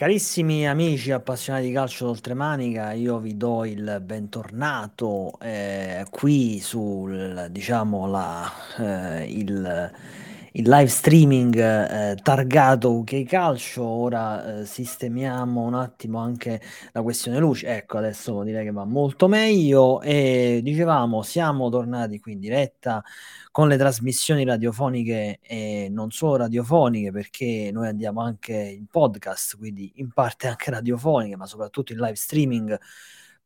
Carissimi amici appassionati di calcio d'oltremanica, io vi do il bentornato eh, qui sul, diciamo, la, eh, il, il live streaming eh, targato UK Calcio. Ora eh, sistemiamo un attimo anche la questione luce. Ecco, adesso direi che va molto meglio. E dicevamo, siamo tornati qui in diretta con le trasmissioni radiofoniche e non solo radiofoniche, perché noi andiamo anche in podcast, quindi in parte anche radiofoniche, ma soprattutto in live streaming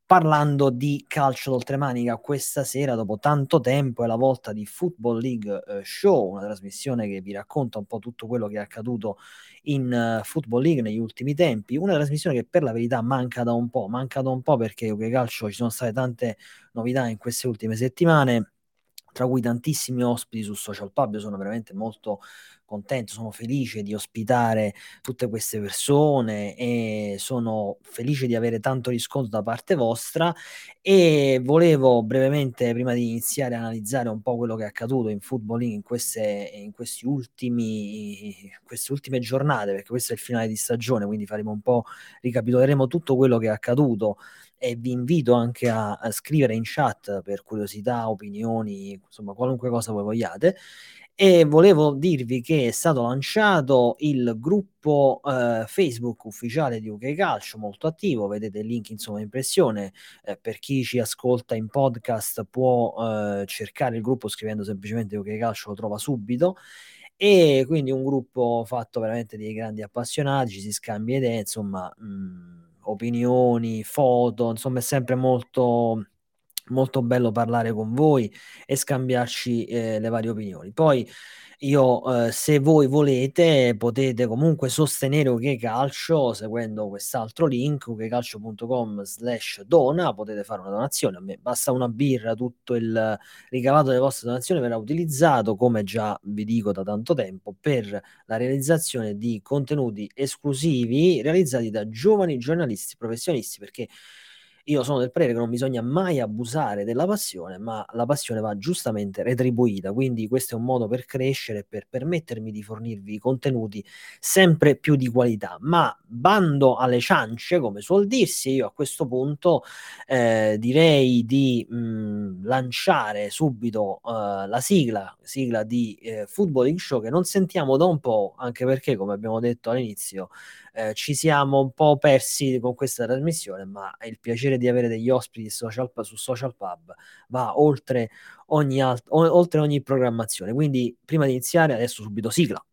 parlando di calcio d'oltremanica questa sera dopo tanto tempo è la volta di Football League eh, Show, una trasmissione che vi racconta un po' tutto quello che è accaduto in uh, Football League negli ultimi tempi, una trasmissione che per la verità manca da un po', manca da un po' perché che calcio ci sono state tante novità in queste ultime settimane tra cui tantissimi ospiti su Social Pub. Io sono veramente molto contento, sono felice di ospitare tutte queste persone e sono felice di avere tanto riscontro da parte vostra e volevo brevemente prima di iniziare a analizzare un po' quello che è accaduto in football in queste, in questi ultimi queste ultime giornate perché questo è il finale di stagione quindi faremo un po' ricapitoleremo tutto quello che è accaduto e vi invito anche a, a scrivere in chat per curiosità, opinioni, insomma qualunque cosa voi vogliate. E volevo dirvi che è stato lanciato il gruppo eh, Facebook ufficiale di UK Calcio, molto attivo, vedete il link insomma in impressione, eh, per chi ci ascolta in podcast può eh, cercare il gruppo scrivendo semplicemente UK Calcio, lo trova subito. E quindi un gruppo fatto veramente di grandi appassionati, ci si scambia idee, insomma, mh, mm, opinioni, foto, insomma è sempre molto molto bello parlare con voi e scambiarci eh, le varie opinioni. Poi io, eh, se voi volete, potete comunque sostenere UK Calcio seguendo quest'altro link, ukcalcio.com slash dona, potete fare una donazione, a me basta una birra, tutto il ricavato delle vostre donazioni verrà utilizzato, come già vi dico da tanto tempo, per la realizzazione di contenuti esclusivi realizzati da giovani giornalisti professionisti, perché io sono del parere che non bisogna mai abusare della passione, ma la passione va giustamente retribuita, quindi questo è un modo per crescere, per permettermi di fornirvi contenuti sempre più di qualità. Ma bando alle ciance, come suol dirsi, io a questo punto eh, direi di mh, mm, lanciare subito uh, la sigla, sigla di eh, Footballing Show che non sentiamo da un po', anche perché, come abbiamo detto all'inizio, eh, ci siamo un po' persi con questa trasmissione, ma il piacere di avere degli ospiti social, su Social Pub va oltre ogni, alt- oltre ogni programmazione. Quindi, prima di iniziare, adesso subito sigla.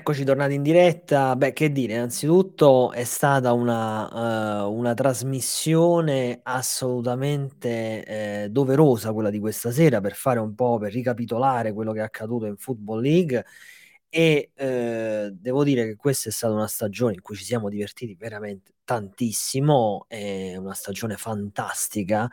Eccoci tornati in diretta. Beh, che dire, innanzitutto è stata una, uh, una trasmissione assolutamente eh, doverosa quella di questa sera per fare un po', per ricapitolare quello che è accaduto in Football League. E eh, devo dire che questa è stata una stagione in cui ci siamo divertiti veramente tantissimo, è una stagione fantastica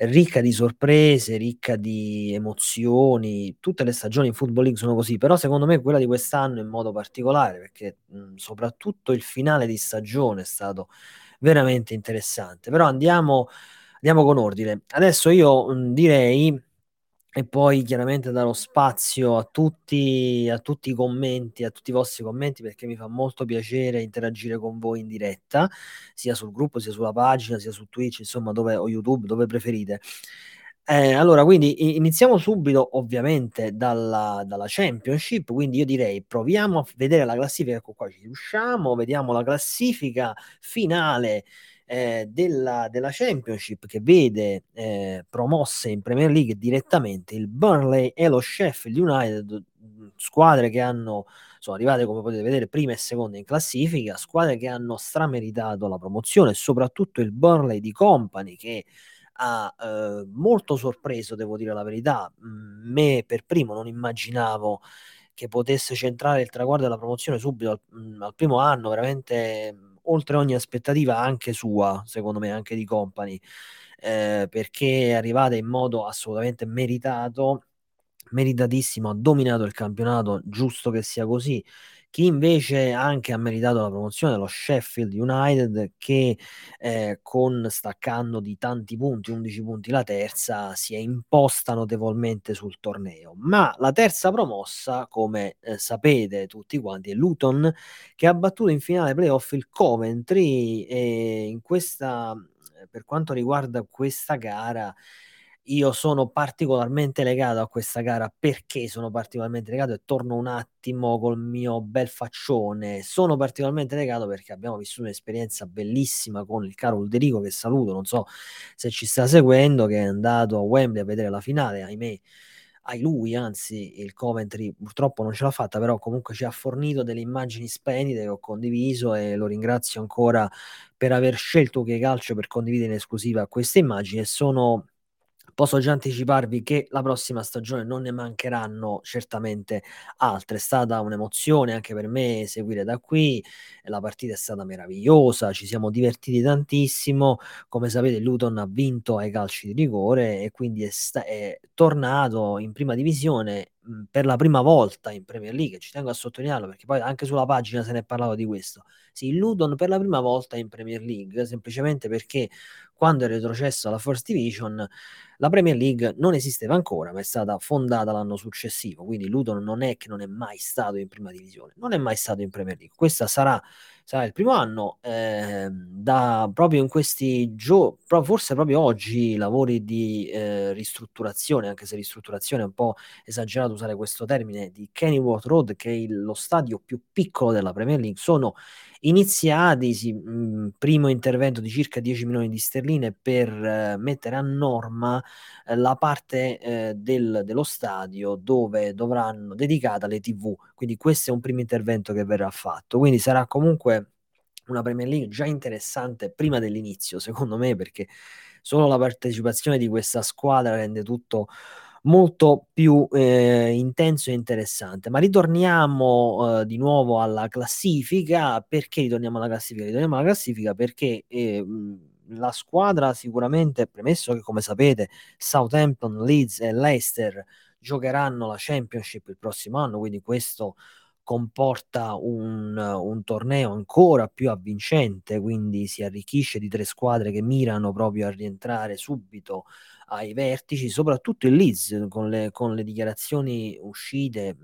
ricca di sorprese, ricca di emozioni. Tutte le stagioni in Football League sono così, però secondo me quella di quest'anno in modo particolare, perché mh, soprattutto il finale di stagione è stato veramente interessante. Però andiamo, andiamo con ordine. Adesso io mh, direi e poi chiaramente darò spazio a tutti, a tutti i commenti, a tutti i vostri commenti perché mi fa molto piacere interagire con voi in diretta, sia sul gruppo, sia sulla pagina, sia su Twitch, insomma, dove, o YouTube, dove preferite. Eh, allora, quindi iniziamo subito ovviamente dalla, dalla, Championship, quindi io direi proviamo a vedere la classifica, ecco qua ci riusciamo, vediamo la classifica finale eh, della, della, Championship che vede eh, promosse in Premier League direttamente il Burnley e lo Sheffield United, squadre che hanno, sono arrivate come potete vedere prima e seconda in classifica, squadre che hanno strameritato la promozione, soprattutto il Burnley di Company che ha eh, molto sorpreso, devo dire la verità. Mm, me per primo non immaginavo che potesse centrare il traguardo della promozione subito al, mm, al primo anno, veramente oltre ogni aspettativa anche sua, secondo me, anche di Company, eh, perché è arrivata in modo assolutamente meritato, meritatissimo, ha dominato il campionato, giusto che sia così. Chi invece anche ha meritato la promozione è lo Sheffield United che eh, con staccando di tanti punti, 11 punti la terza, si è imposta notevolmente sul torneo. Ma la terza promossa, come eh, sapete tutti quanti, è Luton che ha battuto in finale playoff il Coventry e in questa per quanto riguarda questa gara io sono particolarmente legato a questa gara perché sono particolarmente legato e torno un attimo col mio bel faccione. Sono particolarmente legato perché abbiamo vissuto un'esperienza bellissima con il caro Ulderico che saluto, non so se ci sta seguendo, che è andato a Wembley a vedere la finale, ahimè ai lui, anzi il Coventry purtroppo non ce l'ha fatta, però comunque ci ha fornito delle immagini splendide che ho condiviso e lo ringrazio ancora per aver scelto che calcio per condividere in esclusiva queste immagini. Sono Posso già anticiparvi che la prossima stagione non ne mancheranno certamente altre. È stata un'emozione anche per me seguire da qui. La partita è stata meravigliosa, ci siamo divertiti tantissimo. Come sapete, Luton ha vinto ai calci di rigore e quindi è, sta- è tornato in prima divisione per la prima volta in Premier League. Ci tengo a sottolinearlo perché poi anche sulla pagina se ne è parlato di questo. Sì, Luton per la prima volta in Premier League, semplicemente perché quando è retrocesso alla First Division la Premier League non esisteva ancora, ma è stata fondata l'anno successivo, quindi Luton non è che non è mai stato in prima divisione, non è mai stato in Premier League. Questa sarà, sarà il primo anno, eh, da proprio in questi giorni, forse proprio oggi, lavori di eh, ristrutturazione, anche se ristrutturazione è un po' esagerato usare questo termine, di Kennyworth Road, che è il, lo stadio più piccolo della Premier League, sono iniziati, sì, mh, primo intervento di circa 10 milioni di sterline per eh, mettere a norma eh, la parte eh, del, dello stadio dove dovranno dedicata alle tv, quindi questo è un primo intervento che verrà fatto, quindi sarà comunque una Premier League già interessante prima dell'inizio, secondo me, perché solo la partecipazione di questa squadra rende tutto molto più eh, intenso e interessante. Ma ritorniamo eh, di nuovo alla classifica. Perché ritorniamo alla classifica? Ritorniamo alla classifica perché eh, la squadra sicuramente, premesso che come sapete Southampton, Leeds e Leicester giocheranno la Championship il prossimo anno, quindi questo comporta un, un, torneo ancora più avvincente, quindi si arricchisce di tre squadre che mirano proprio a rientrare subito ai vertici, soprattutto il Leeds con le, con le dichiarazioni uscite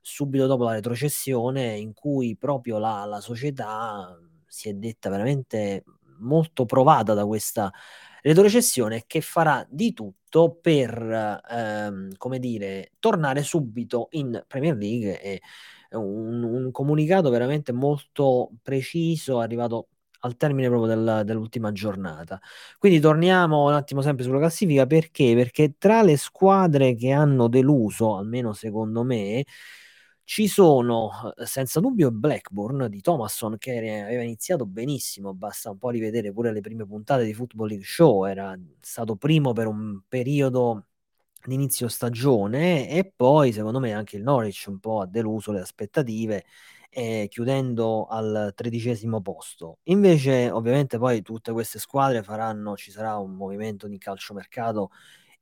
subito dopo la retrocessione in cui proprio la, la società si è detta veramente molto provata da questa retrocessione che farà di tutto per, ehm, come dire, tornare subito in Premier League e un, un comunicato veramente molto preciso, arrivato al termine proprio del, dell'ultima giornata. Quindi torniamo un attimo sempre sulla classifica perché? Perché tra le squadre che hanno deluso, almeno secondo me, ci sono eh, senza dubbio Blackburn di Thomasson che aveva iniziato benissimo, basta un po' rivedere pure le prime puntate di Football League Show, era stato primo per un periodo di inizio stagione e poi secondo me anche il Norwich un po' ha deluso le aspettative eh, chiudendo al tredicesimo posto. Invece, ovviamente, poi tutte queste squadre faranno, ci sarà un movimento di calciomercato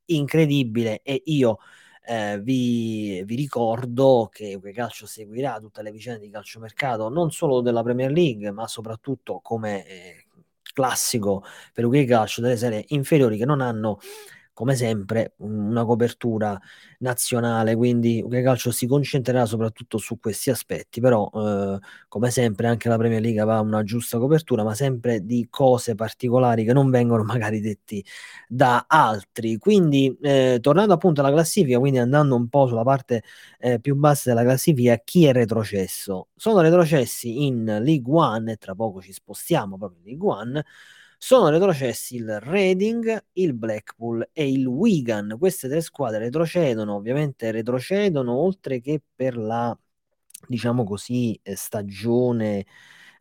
incredibile e io eh, vi, vi, ricordo che Calcio seguirà tutte le vicende di calciomercato non solo della Premier League, ma soprattutto come eh, classico per Uguay Calcio delle serie inferiori che non hanno come sempre una copertura nazionale, quindi che Calcio si concentrerà soprattutto su questi aspetti, però eh, come sempre anche la Premier League va una giusta copertura, ma sempre di cose particolari che non vengono magari detti da altri. Quindi eh, tornando appunto alla classifica, quindi andando un po' sulla parte eh, più bassa della classifica, chi è retrocesso? Sono retrocessi in League One e tra poco ci spostiamo proprio in League One sono retrocessi il Reading, il Blackpool e il Wigan. Queste tre squadre retrocedono, ovviamente retrocedono oltre che per la, diciamo così, eh, stagione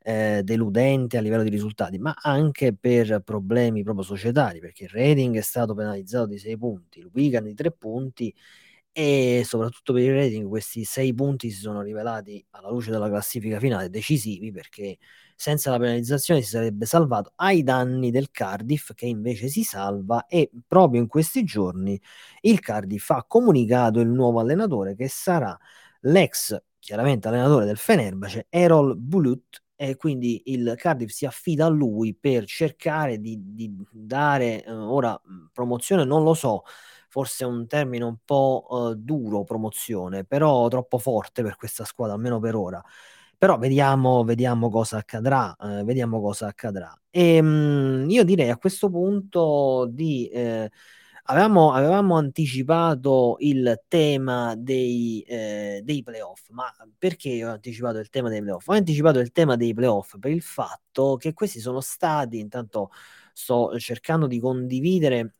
eh, deludente a livello di risultati, ma anche per problemi proprio societari, perché il rating è stato penalizzato di 6 punti, il Wigan di 3 punti e soprattutto per il rating questi 6 punti si sono rivelati alla luce della classifica finale decisivi perché senza la penalizzazione si sarebbe salvato ai danni del Cardiff che invece si salva e proprio in questi giorni il Cardiff ha comunicato il nuovo allenatore che sarà l'ex chiaramente allenatore del Fenerbahce Erol Bulut e quindi il Cardiff si affida a lui per cercare di, di dare eh, ora promozione non lo so forse è un termine un po' uh, duro promozione però troppo forte per questa squadra almeno per ora però vediamo, vediamo cosa accadrà, eh, vediamo cosa accadrà. E, mh, mm, io direi a questo punto di... Eh, avevamo, avevamo, anticipato il tema dei, eh, dei playoff, ma perché ho anticipato il tema dei playoff? Ho anticipato il tema dei playoff per il fatto che questi sono stati, intanto sto cercando di condividere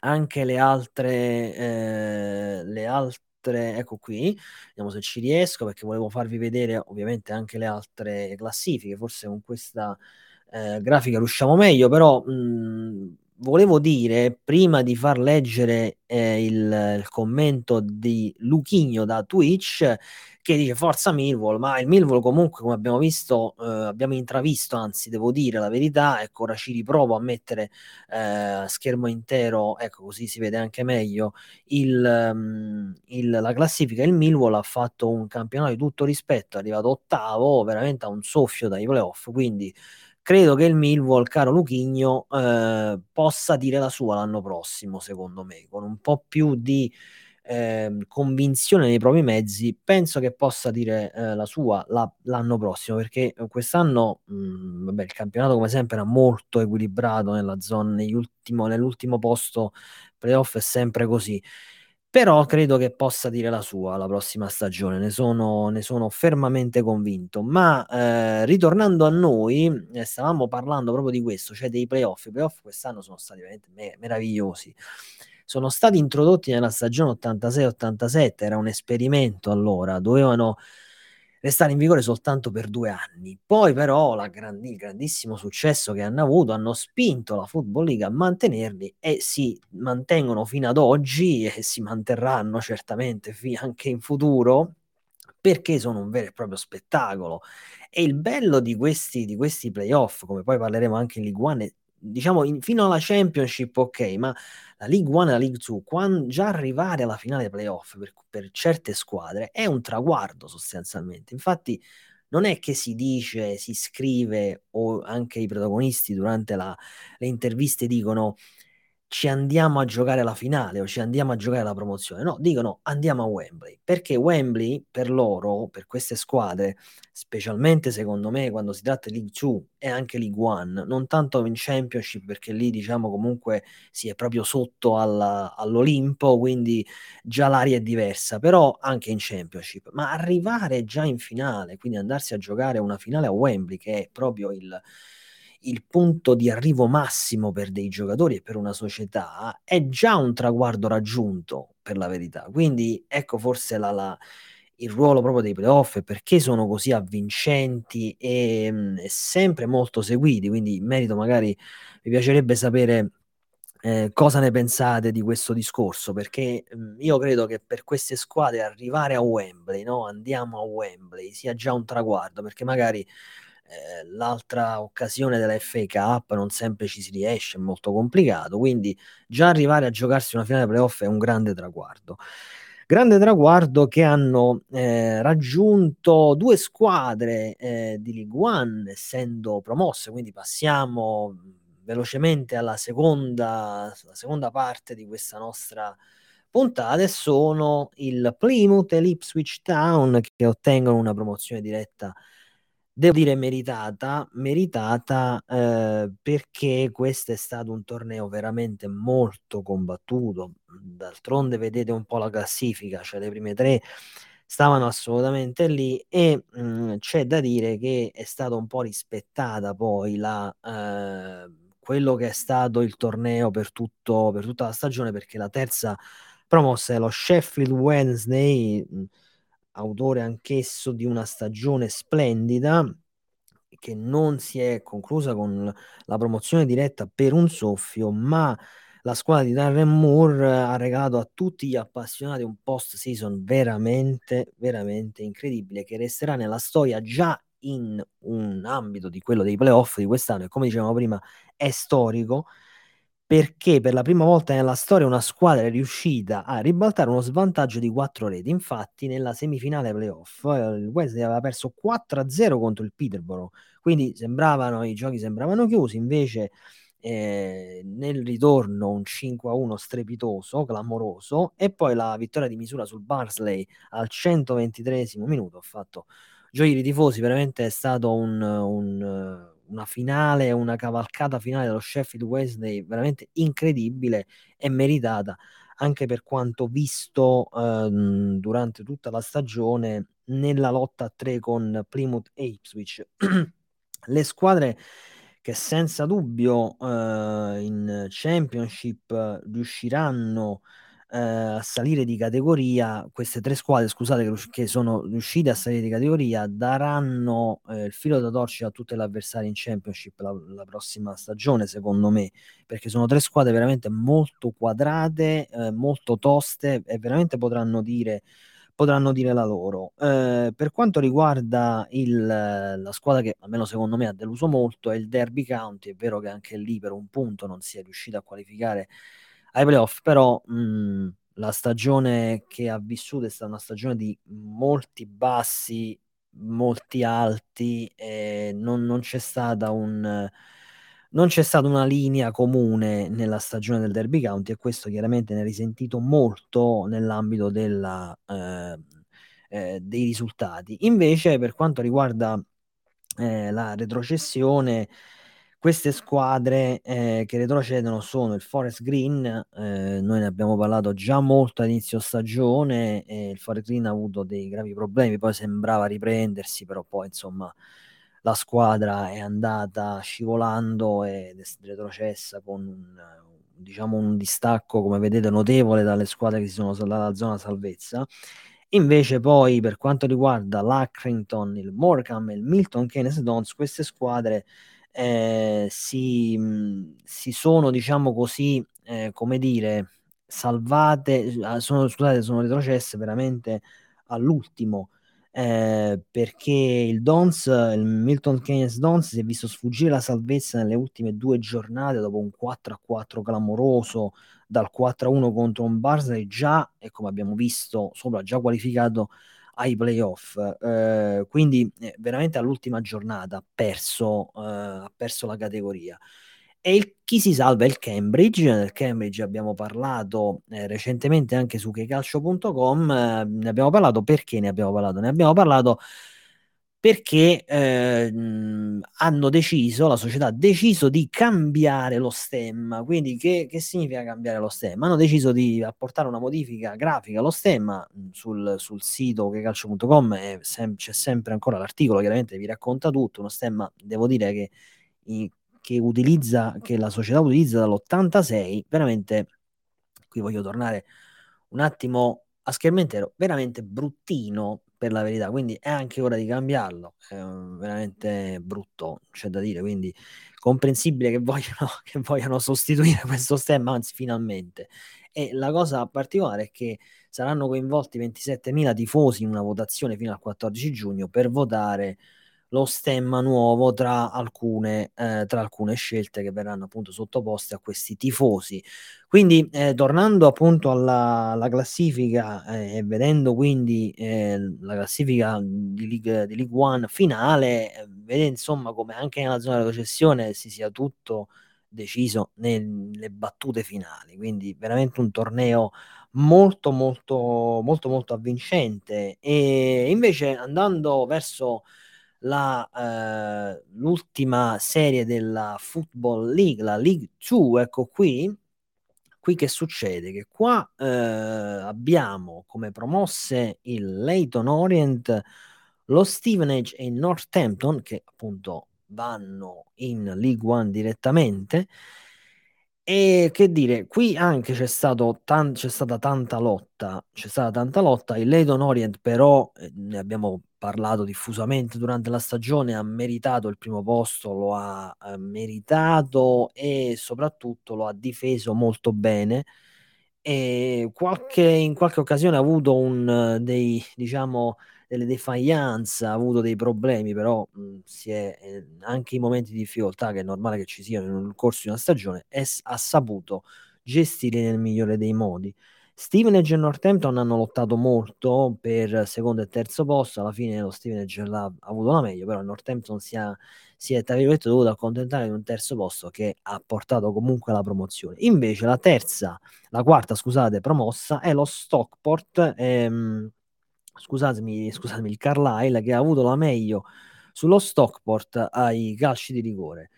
anche le altre, eh, le altre ecco qui, vediamo se ci riesco perché volevo farvi vedere ovviamente anche le altre classifiche, forse con questa eh, grafica riusciamo meglio, però mh, volevo dire, prima di far leggere eh, il, il, commento di Luchigno da Twitch, che dice forza Millwall, ma il Millwall comunque, come abbiamo visto, eh, abbiamo intravisto, anzi devo dire la verità, ecco, ora ci riprovo a mettere eh, schermo intero, ecco, così si vede anche meglio, il, um, il, la classifica, il Millwall ha fatto un campionato di tutto rispetto, è arrivato ottavo, veramente a un soffio dai playoff, quindi credo che il Millwall, caro Luchigno, eh, possa dire la sua l'anno prossimo, secondo me, con un po' più di eh, convinzione nei propri mezzi, penso che possa dire eh, la sua la, l'anno prossimo, perché quest'anno mh, mm, vabbè, il campionato come sempre era molto equilibrato nella zona, nell'ultimo posto playoff è sempre così però credo che possa dire la sua la prossima stagione, ne sono, ne sono fermamente convinto. Ma eh, ritornando a noi, eh, stavamo parlando proprio di questo, cioè dei playoff. I playoff quest'anno sono stati veramente me- meravigliosi. Sono stati introdotti nella stagione 86-87, era un esperimento allora, dovevano restare in vigore soltanto per due anni. Poi però grand- il grandissimo successo che hanno avuto hanno spinto la Football League a mantenerli e si mantengono fino ad oggi e si manterranno certamente anche in futuro perché sono un vero e proprio spettacolo. E il bello di questi, di questi playoff, come poi parleremo anche in Ligue 1, diciamo in, fino alla Championship, ok, ma la League 1 e la League 2, quando, già arrivare alla finale playoff per, per certe squadre è un traguardo sostanzialmente. Infatti, non è che si dice, si scrive o anche i protagonisti durante la, le interviste dicono ci andiamo a giocare la finale o ci andiamo a giocare la promozione. No, dicono andiamo a Wembley, perché Wembley per loro, per queste squadre, specialmente secondo me quando si tratta di League 2 e anche League 1, non tanto in Championship perché lì diciamo comunque si è proprio sotto alla, all'Olimpo, quindi già l'aria è diversa, però anche in Championship, ma arrivare già in finale, quindi andarsi a giocare una finale a Wembley che è proprio il il punto di arrivo massimo per dei giocatori e per una società, è già un traguardo raggiunto per la verità. Quindi ecco forse la, la, il ruolo proprio dei playoff e perché sono così avvincenti e, mh, e, sempre molto seguiti. Quindi in merito magari mi piacerebbe sapere eh, cosa ne pensate di questo discorso, perché mh, io credo che per queste squadre arrivare a Wembley, no? andiamo a Wembley, sia già un traguardo, perché magari eh, l'altra occasione della FA Cup non sempre ci si riesce, è molto complicato, quindi già arrivare a giocarsi una finale playoff è un grande traguardo. Grande traguardo che hanno eh, raggiunto due squadre eh, di League One essendo promosse, quindi passiamo velocemente alla seconda, alla seconda parte di questa nostra puntata e sono il Plymouth e l'Ipswich Town che ottengono una promozione diretta devo dire meritata, meritata eh, perché questo è stato un torneo veramente molto combattuto. D'altronde vedete un po' la classifica, cioè le prime tre stavano assolutamente lì e mh, mm, c'è da dire che è stata un po' rispettata poi la, eh, quello che è stato il torneo per, tutto, per tutta la stagione perché la terza promossa è lo Sheffield Wednesday. Mh, autore anch'esso di una stagione splendida, che non si è conclusa con la promozione diretta per un soffio, ma la squadra di Darren Moore ha regalato a tutti gli appassionati un post season veramente, veramente incredibile che resterà nella storia già in un ambito di quello dei playoff di quest'anno. E come dicevamo prima è storico perché per la prima volta nella storia una squadra è riuscita a ribaltare uno svantaggio di 4 reti. Infatti, nella semifinale playoff, eh, il Wesley aveva perso 4-0 contro il Peterborough, quindi sembravano, i giochi sembravano chiusi, invece eh, nel ritorno un 5-1 strepitoso, clamoroso, e poi la vittoria di misura sul Barsley al 123 minuto. Ho fatto gioire i tifosi, veramente è stato un, un una finale, una cavalcata finale dello Sheffield Wednesday veramente incredibile e meritata anche per quanto visto ehm, durante tutta la stagione nella lotta a tre con Plymouth e Ipswich. Le squadre che senza dubbio eh, in Championship riusciranno eh, a salire di categoria, queste tre squadre, scusate, che, che sono riuscite a salire di categoria, daranno eh, il filo da torcere a tutte le avversarie in Championship la, la, prossima stagione, secondo me, perché sono tre squadre veramente molto quadrate, eh, molto toste e veramente potranno dire potranno dire la loro. Eh, per quanto riguarda il, la squadra che almeno secondo me ha deluso molto è il Derby County, è vero che anche lì per un punto non si è riuscita a qualificare ai playoff, però mh, la stagione che ha vissuto è stata una stagione di molti bassi, molti alti, non, non c'è stata un non c'è stata una linea comune nella stagione del Derby County e questo chiaramente ne ha risentito molto nell'ambito della, eh, eh, dei risultati. Invece, per quanto riguarda eh, la retrocessione, queste squadre eh, che retrocedono sono il Forest Green, eh, noi ne abbiamo parlato già molto all'inizio stagione, il Forest Green ha avuto dei gravi problemi, poi sembrava riprendersi, però poi insomma la squadra è andata scivolando ed è retrocessa con un, diciamo, un distacco, come vedete, notevole dalle squadre che si sono dalla zona salvezza. Invece poi per quanto riguarda l'Accrington, il Morecambe, il Milton Keynes Dons, queste squadre eh, si, si, sono, diciamo così, eh, come dire, salvate, ah, sono, scusate, sono retrocesse veramente all'ultimo. Eh, perché il Dons, il Milton Keynes Dons si è visto sfuggire la salvezza nelle ultime due giornate dopo un 4-4 clamoroso dal 4-1 contro un Barsley già e come abbiamo visto sopra già qualificato ai playoff. Eh, quindi eh, veramente all'ultima giornata ha perso, eh, perso la categoria. E il, chi si salva è il Cambridge. Nel Cambridge abbiamo parlato eh, recentemente anche su checalcio.com. Eh, ne abbiamo parlato perché ne abbiamo parlato? Ne abbiamo parlato perché eh, hanno deciso, la società ha deciso di cambiare lo stemma. Quindi che, che, significa cambiare lo stemma? Hanno deciso di apportare una modifica grafica allo stemma sul, sul sito checalcio.com sem- c'è sempre ancora l'articolo, chiaramente vi racconta tutto, uno stemma, devo dire che, che, utilizza, che la società utilizza dall'86, veramente, qui voglio tornare un attimo a schermo intero, veramente bruttino per la verità, quindi è anche ora di cambiarlo, è veramente brutto, c'è da dire, quindi comprensibile che vogliano, che vogliano sostituire questo stemma, anzi finalmente. E la cosa particolare è che saranno coinvolti 27.000 tifosi in una votazione fino al 14 giugno per votare lo stemma nuovo tra alcune, eh, tra alcune scelte che verranno appunto sottoposte a questi tifosi. Quindi, eh, tornando appunto alla, alla classifica eh, e vedendo quindi eh, la classifica di League, di League One finale, eh, vede insomma come anche nella zona della recessione si sia tutto deciso nelle battute finali. Quindi, veramente un torneo molto, molto, molto, molto avvincente. E invece andando verso la, eh, l'ultima serie della Football League, la League 2, ecco qui. Qui che succede? Che qua eh, abbiamo come promosse il Leighton Orient, lo Stevenage e il Northampton, che appunto vanno in League One direttamente. E che dire, qui anche c'è, tan- c'è stata tanta lotta, c'è stata tanta lotta, il Leighton Orient però, eh, ne abbiamo parlato diffusamente durante la stagione, ha meritato il primo posto, lo ha eh, meritato e soprattutto lo ha difeso molto bene. E qualche, in qualche occasione ha avuto un, dei, diciamo, delle defiance, ha avuto dei problemi, però mh, si è, eh, anche in momenti di difficoltà, che è normale che ci siano nel corso di una stagione, è, ha saputo gestire nel migliore dei modi. Stevenage e Northampton hanno lottato molto per secondo e terzo posto, alla fine lo Stevenage l'ha avuto la meglio, però il Northampton si, è, si è dovuto accontentare di un terzo posto che ha portato comunque alla promozione. Invece la terza, la quarta, scusate, promossa è lo Stockport, ehm, scusatemi, scusatemi, il Carlisle che ha avuto la meglio sullo Stockport ai calci di rigore.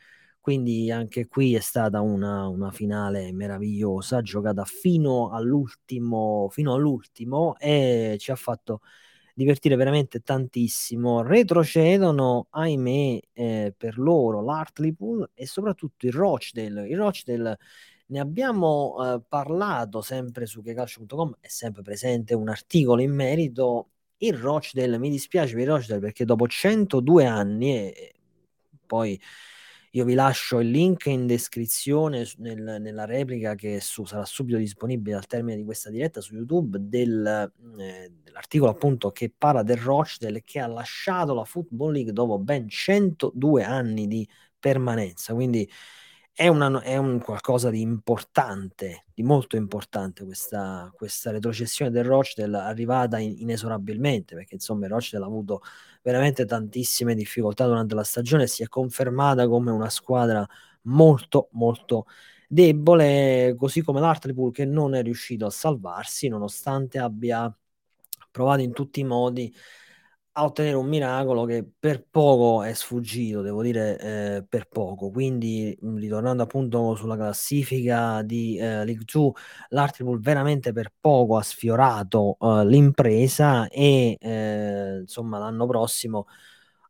Quindi anche qui è stata una, una finale meravigliosa, giocata fino all'ultimo, fino all'ultimo e ci ha fatto divertire veramente tantissimo. Retrocedono, ahimè, eh, per loro l'Hartlepool e soprattutto il Rochdale. Il Rochdale ne abbiamo eh, parlato sempre su checalcio.com, è sempre presente un articolo in merito. Il Rochdale, mi dispiace per il Rochdale perché dopo 102 anni e poi io vi lascio il link in descrizione nel, nella replica che su, sarà subito disponibile al termine di questa diretta su YouTube del, eh, dell'articolo appunto che parla del Rochdale che ha lasciato la Football League dopo ben 102 anni di permanenza. Quindi è, una, è un qualcosa di importante, di molto importante questa, questa retrocessione del Rochdale arrivata in, inesorabilmente perché insomma il Rochdale ha avuto veramente tantissime difficoltà durante la stagione, si è confermata come una squadra molto molto debole, così come l'Hartlepool che non è riuscito a salvarsi nonostante abbia provato in tutti i modi a ottenere un miracolo che per poco è sfuggito, devo dire eh, per poco. Quindi, ritornando appunto sulla classifica di eh, League 2, l'Hartlepool veramente per poco ha sfiorato eh, l'impresa e eh, insomma l'anno prossimo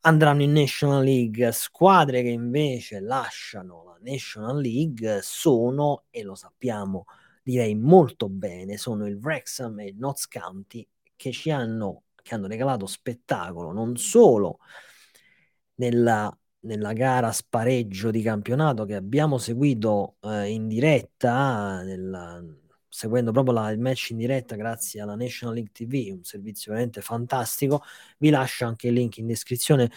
andranno in National League. Squadre che invece lasciano la National League sono, e lo sappiamo direi molto bene, sono il Wrexham e il Notts County che ci hanno che hanno regalato spettacolo non solo nella, nella gara spareggio di campionato che abbiamo seguito eh, in diretta, nella, seguendo proprio la, il match in diretta grazie alla National League TV, un servizio veramente fantastico. Vi lascio anche il link in descrizione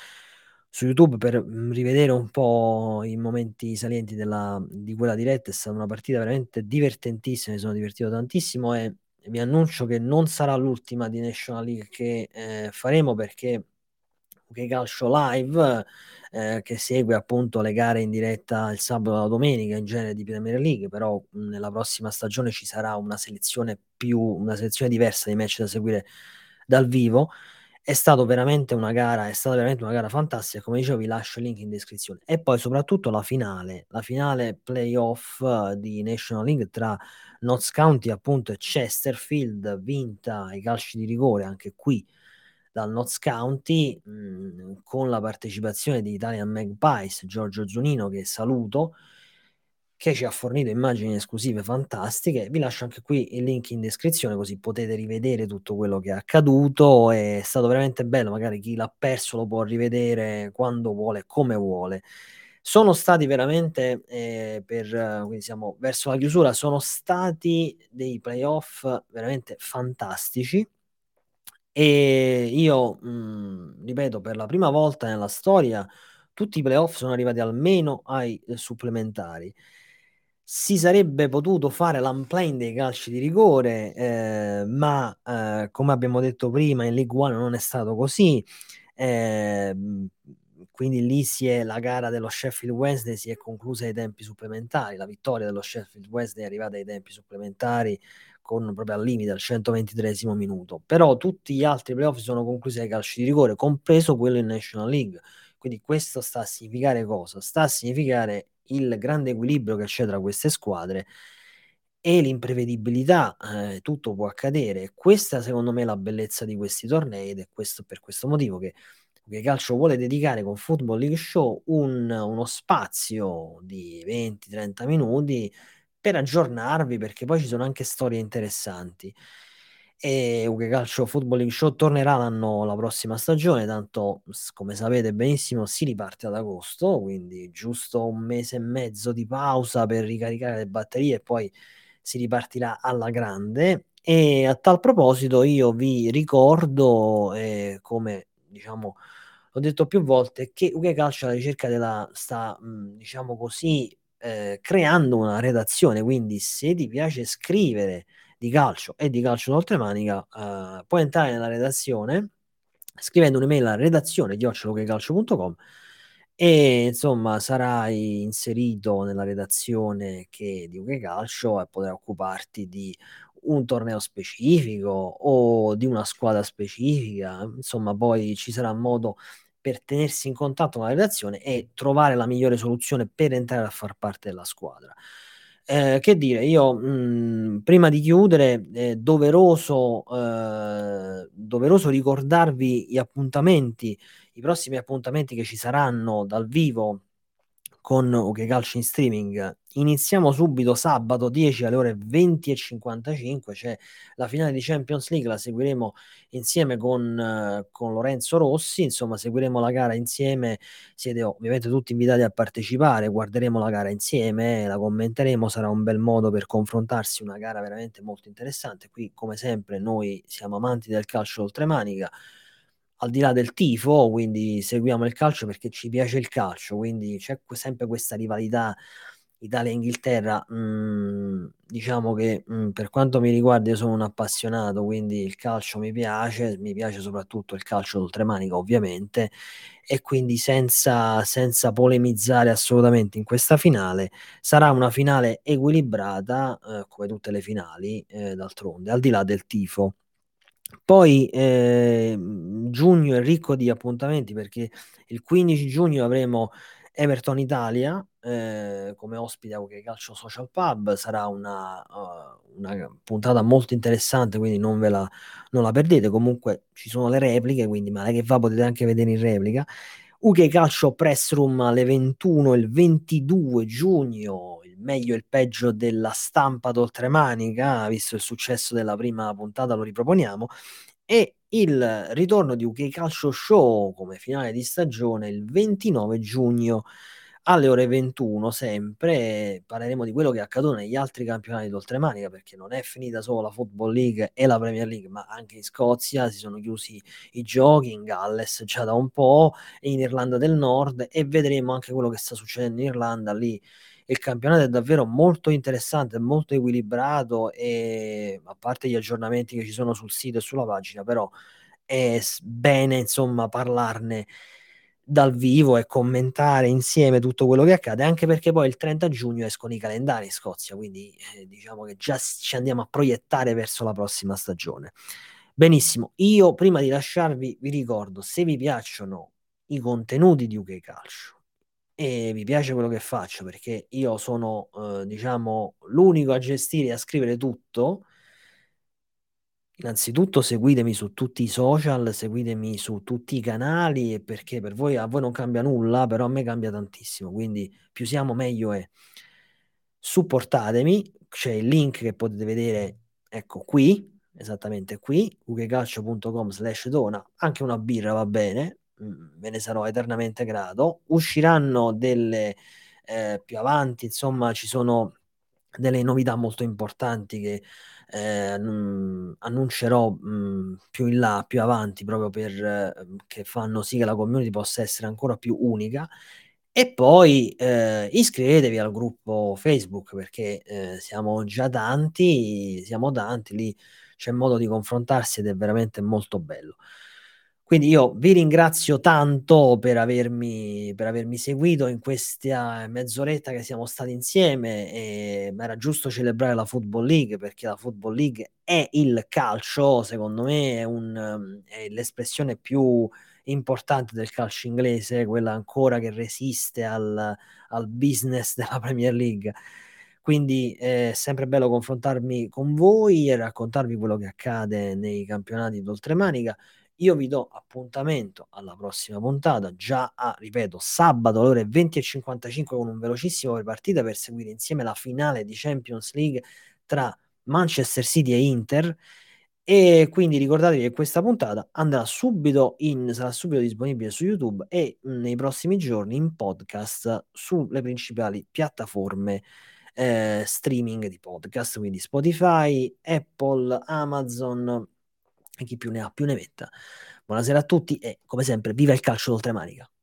su YouTube per mm, rivedere un po' i momenti salienti della, di quella diretta. È stata una partita veramente divertentissima, mi sono divertito tantissimo e vi annuncio che non sarà l'ultima di National League che eh, faremo perché che Calcio Live eh, che segue appunto le gare in diretta il sabato e la domenica in genere di Premier League però mh, nella prossima stagione ci sarà una selezione più una selezione diversa di match da seguire dal vivo è stato veramente una gara, è stata veramente una gara fantastica. Come dicevo, vi lascio il link in descrizione. E poi, soprattutto, la finale, la finale playoff uh, di National League tra Notts County appunto e Chesterfield, vinta ai calci di rigore anche qui dal Notts County, mh, mm, con la partecipazione di Italian Magpies, Giorgio Zunino, che saluto che ci ha fornito immagini esclusive fantastiche. Vi lascio anche qui il link in descrizione così potete rivedere tutto quello che è accaduto. È stato veramente bello, magari chi l'ha perso lo può rivedere quando vuole, come vuole. Sono stati veramente, eh, per, quindi siamo verso la chiusura, sono stati dei playoff veramente fantastici. E io, mh, ripeto, per la prima volta nella storia, tutti i playoff sono arrivati almeno ai eh, supplementari si sarebbe potuto fare l'unplane dei calci di rigore, eh, ma eh, come abbiamo detto prima in League One non è stato così. Eh, quindi lì si è la gara dello Sheffield Wednesday si è conclusa ai tempi supplementari. La vittoria dello Sheffield Wednesday è arrivata ai tempi supplementari con proprio al limite al 123 minuto. Però tutti gli altri playoff sono conclusi ai calci di rigore, compreso quello in National League. Quindi questo sta a significare cosa? Sta a significare il grande equilibrio che c'è tra queste squadre e l'imprevedibilità, eh, tutto può accadere. Questa secondo me è la bellezza di questi tornei ed è questo, per questo motivo che, che Calcio vuole dedicare con Football League Show un, uno spazio di 20-30 minuti per aggiornarvi perché poi ci sono anche storie interessanti. E UG Calcio Footballing Show tornerà l'anno, la prossima stagione, tanto come sapete benissimo si riparte ad agosto, quindi giusto un mese e mezzo di pausa per ricaricare le batterie e poi si ripartirà alla grande. E a tal proposito io vi ricordo, eh, come diciamo, ho detto più volte, che UG Calcio alla ricerca della sta, mh, diciamo così, eh, creando una redazione, quindi se ti piace scrivere di calcio e di calcio d'oltremanica, eh, puoi entrare nella redazione scrivendo un'email a redazione di occiolocalcio.com e insomma sarai inserito nella redazione che, di UG Calcio e potrai occuparti di un torneo specifico o di una squadra specifica, insomma poi ci sarà modo per tenersi in contatto con la redazione e trovare la migliore soluzione per entrare a far parte della squadra. Eh, che dire, io mh, prima di chiudere, è doveroso, eh, doveroso ricordarvi gli appuntamenti, i prossimi appuntamenti che ci saranno dal vivo con OK Calcio in streaming. Iniziamo subito sabato 10 alle ore 20 e 55, c'è la finale di Champions League, la seguiremo insieme con, uh, con Lorenzo Rossi, insomma seguiremo la gara insieme, siete ovviamente tutti invitati a partecipare, guarderemo la gara insieme, la commenteremo, sarà un bel modo per confrontarsi, una gara veramente molto interessante. Qui come sempre noi siamo amanti del calcio oltremanica al di là del tifo, quindi seguiamo il calcio perché ci piace il calcio, quindi c'è sempre questa rivalità Italia-Inghilterra. Mm, diciamo che mm, per quanto mi riguarda io sono un appassionato, quindi il calcio mi piace, mi piace soprattutto il calcio d'oltremanica ovviamente, e quindi senza, senza polemizzare assolutamente in questa finale, sarà una finale equilibrata, eh, come tutte le finali, eh, d'altronde, al di là del tifo. Poi eh, giugno è ricco di appuntamenti perché il 15 giugno avremo Everton Italia eh, come ospite a Calcio Social Pub. Sarà una, uh, una, puntata molto interessante, quindi non ve la, non la perdete. Comunque ci sono le repliche, quindi male che va potete anche vedere in replica. UK Calcio Press Room alle 21 il 22 giugno meglio e il peggio della stampa d'oltremanica, visto il successo della prima puntata, lo riproponiamo. E il ritorno di UK Calcio Show come finale di stagione il 29 giugno alle ore 21 sempre parleremo di quello che è accaduto negli altri campionati d'oltremanica perché non è finita solo la Football League e la Premier League ma anche in Scozia si sono chiusi i giochi in Galles già da un po' in Irlanda del Nord e vedremo anche quello che sta succedendo in Irlanda lì il campionato è davvero molto interessante, molto equilibrato e a parte gli aggiornamenti che ci sono sul sito e sulla pagina, però è bene insomma parlarne dal vivo e commentare insieme tutto quello che accade, anche perché poi il 30 giugno escono i calendari in Scozia, quindi eh, diciamo che già ci andiamo a proiettare verso la prossima stagione. Benissimo, io prima di lasciarvi vi ricordo, se vi piacciono i contenuti di UK Calcio, e mi piace quello che faccio perché io sono, eh, diciamo, l'unico a gestire e a scrivere tutto. Innanzitutto seguitemi su tutti i social, seguitemi su tutti i canali perché per voi a voi non cambia nulla, però a me cambia tantissimo, quindi più siamo meglio è. Supportatemi, c'è il link che potete vedere, ecco qui, esattamente qui, ugecalcio.com slash dona, anche una birra va bene, ve ne sarò eternamente grato. Usciranno delle eh, più avanti, insomma, ci sono delle novità molto importanti che eh, annuncerò mh, mm, più in là, più avanti, proprio per eh, che fanno sì che la community possa essere ancora più unica. E poi eh, iscrivetevi al gruppo Facebook perché eh, siamo già tanti, siamo tanti, lì c'è modo di confrontarsi ed è veramente molto bello. Quindi io vi ringrazio tanto per avermi, per avermi seguito in questa mezz'oretta che siamo stati insieme. E, era giusto celebrare la Football League perché la Football League è il calcio, secondo me è, un, è l'espressione più importante del calcio inglese, quella ancora che resiste al, al business della Premier League. Quindi è sempre bello confrontarmi con voi e raccontarvi quello che accade nei campionati d'oltremanica io vi do appuntamento alla prossima puntata, già a, ripeto, sabato alle ore 20.55 con un velocissimo per partita per seguire insieme la finale di Champions League tra Manchester City e Inter. E quindi ricordatevi che questa puntata andrà subito in, sarà subito disponibile su YouTube e nei prossimi giorni in podcast sulle principali piattaforme eh, streaming di podcast, quindi Spotify, Apple, Amazon e chi più ne ha più ne metta. Buonasera a tutti e come sempre viva il calcio d'oltremanica.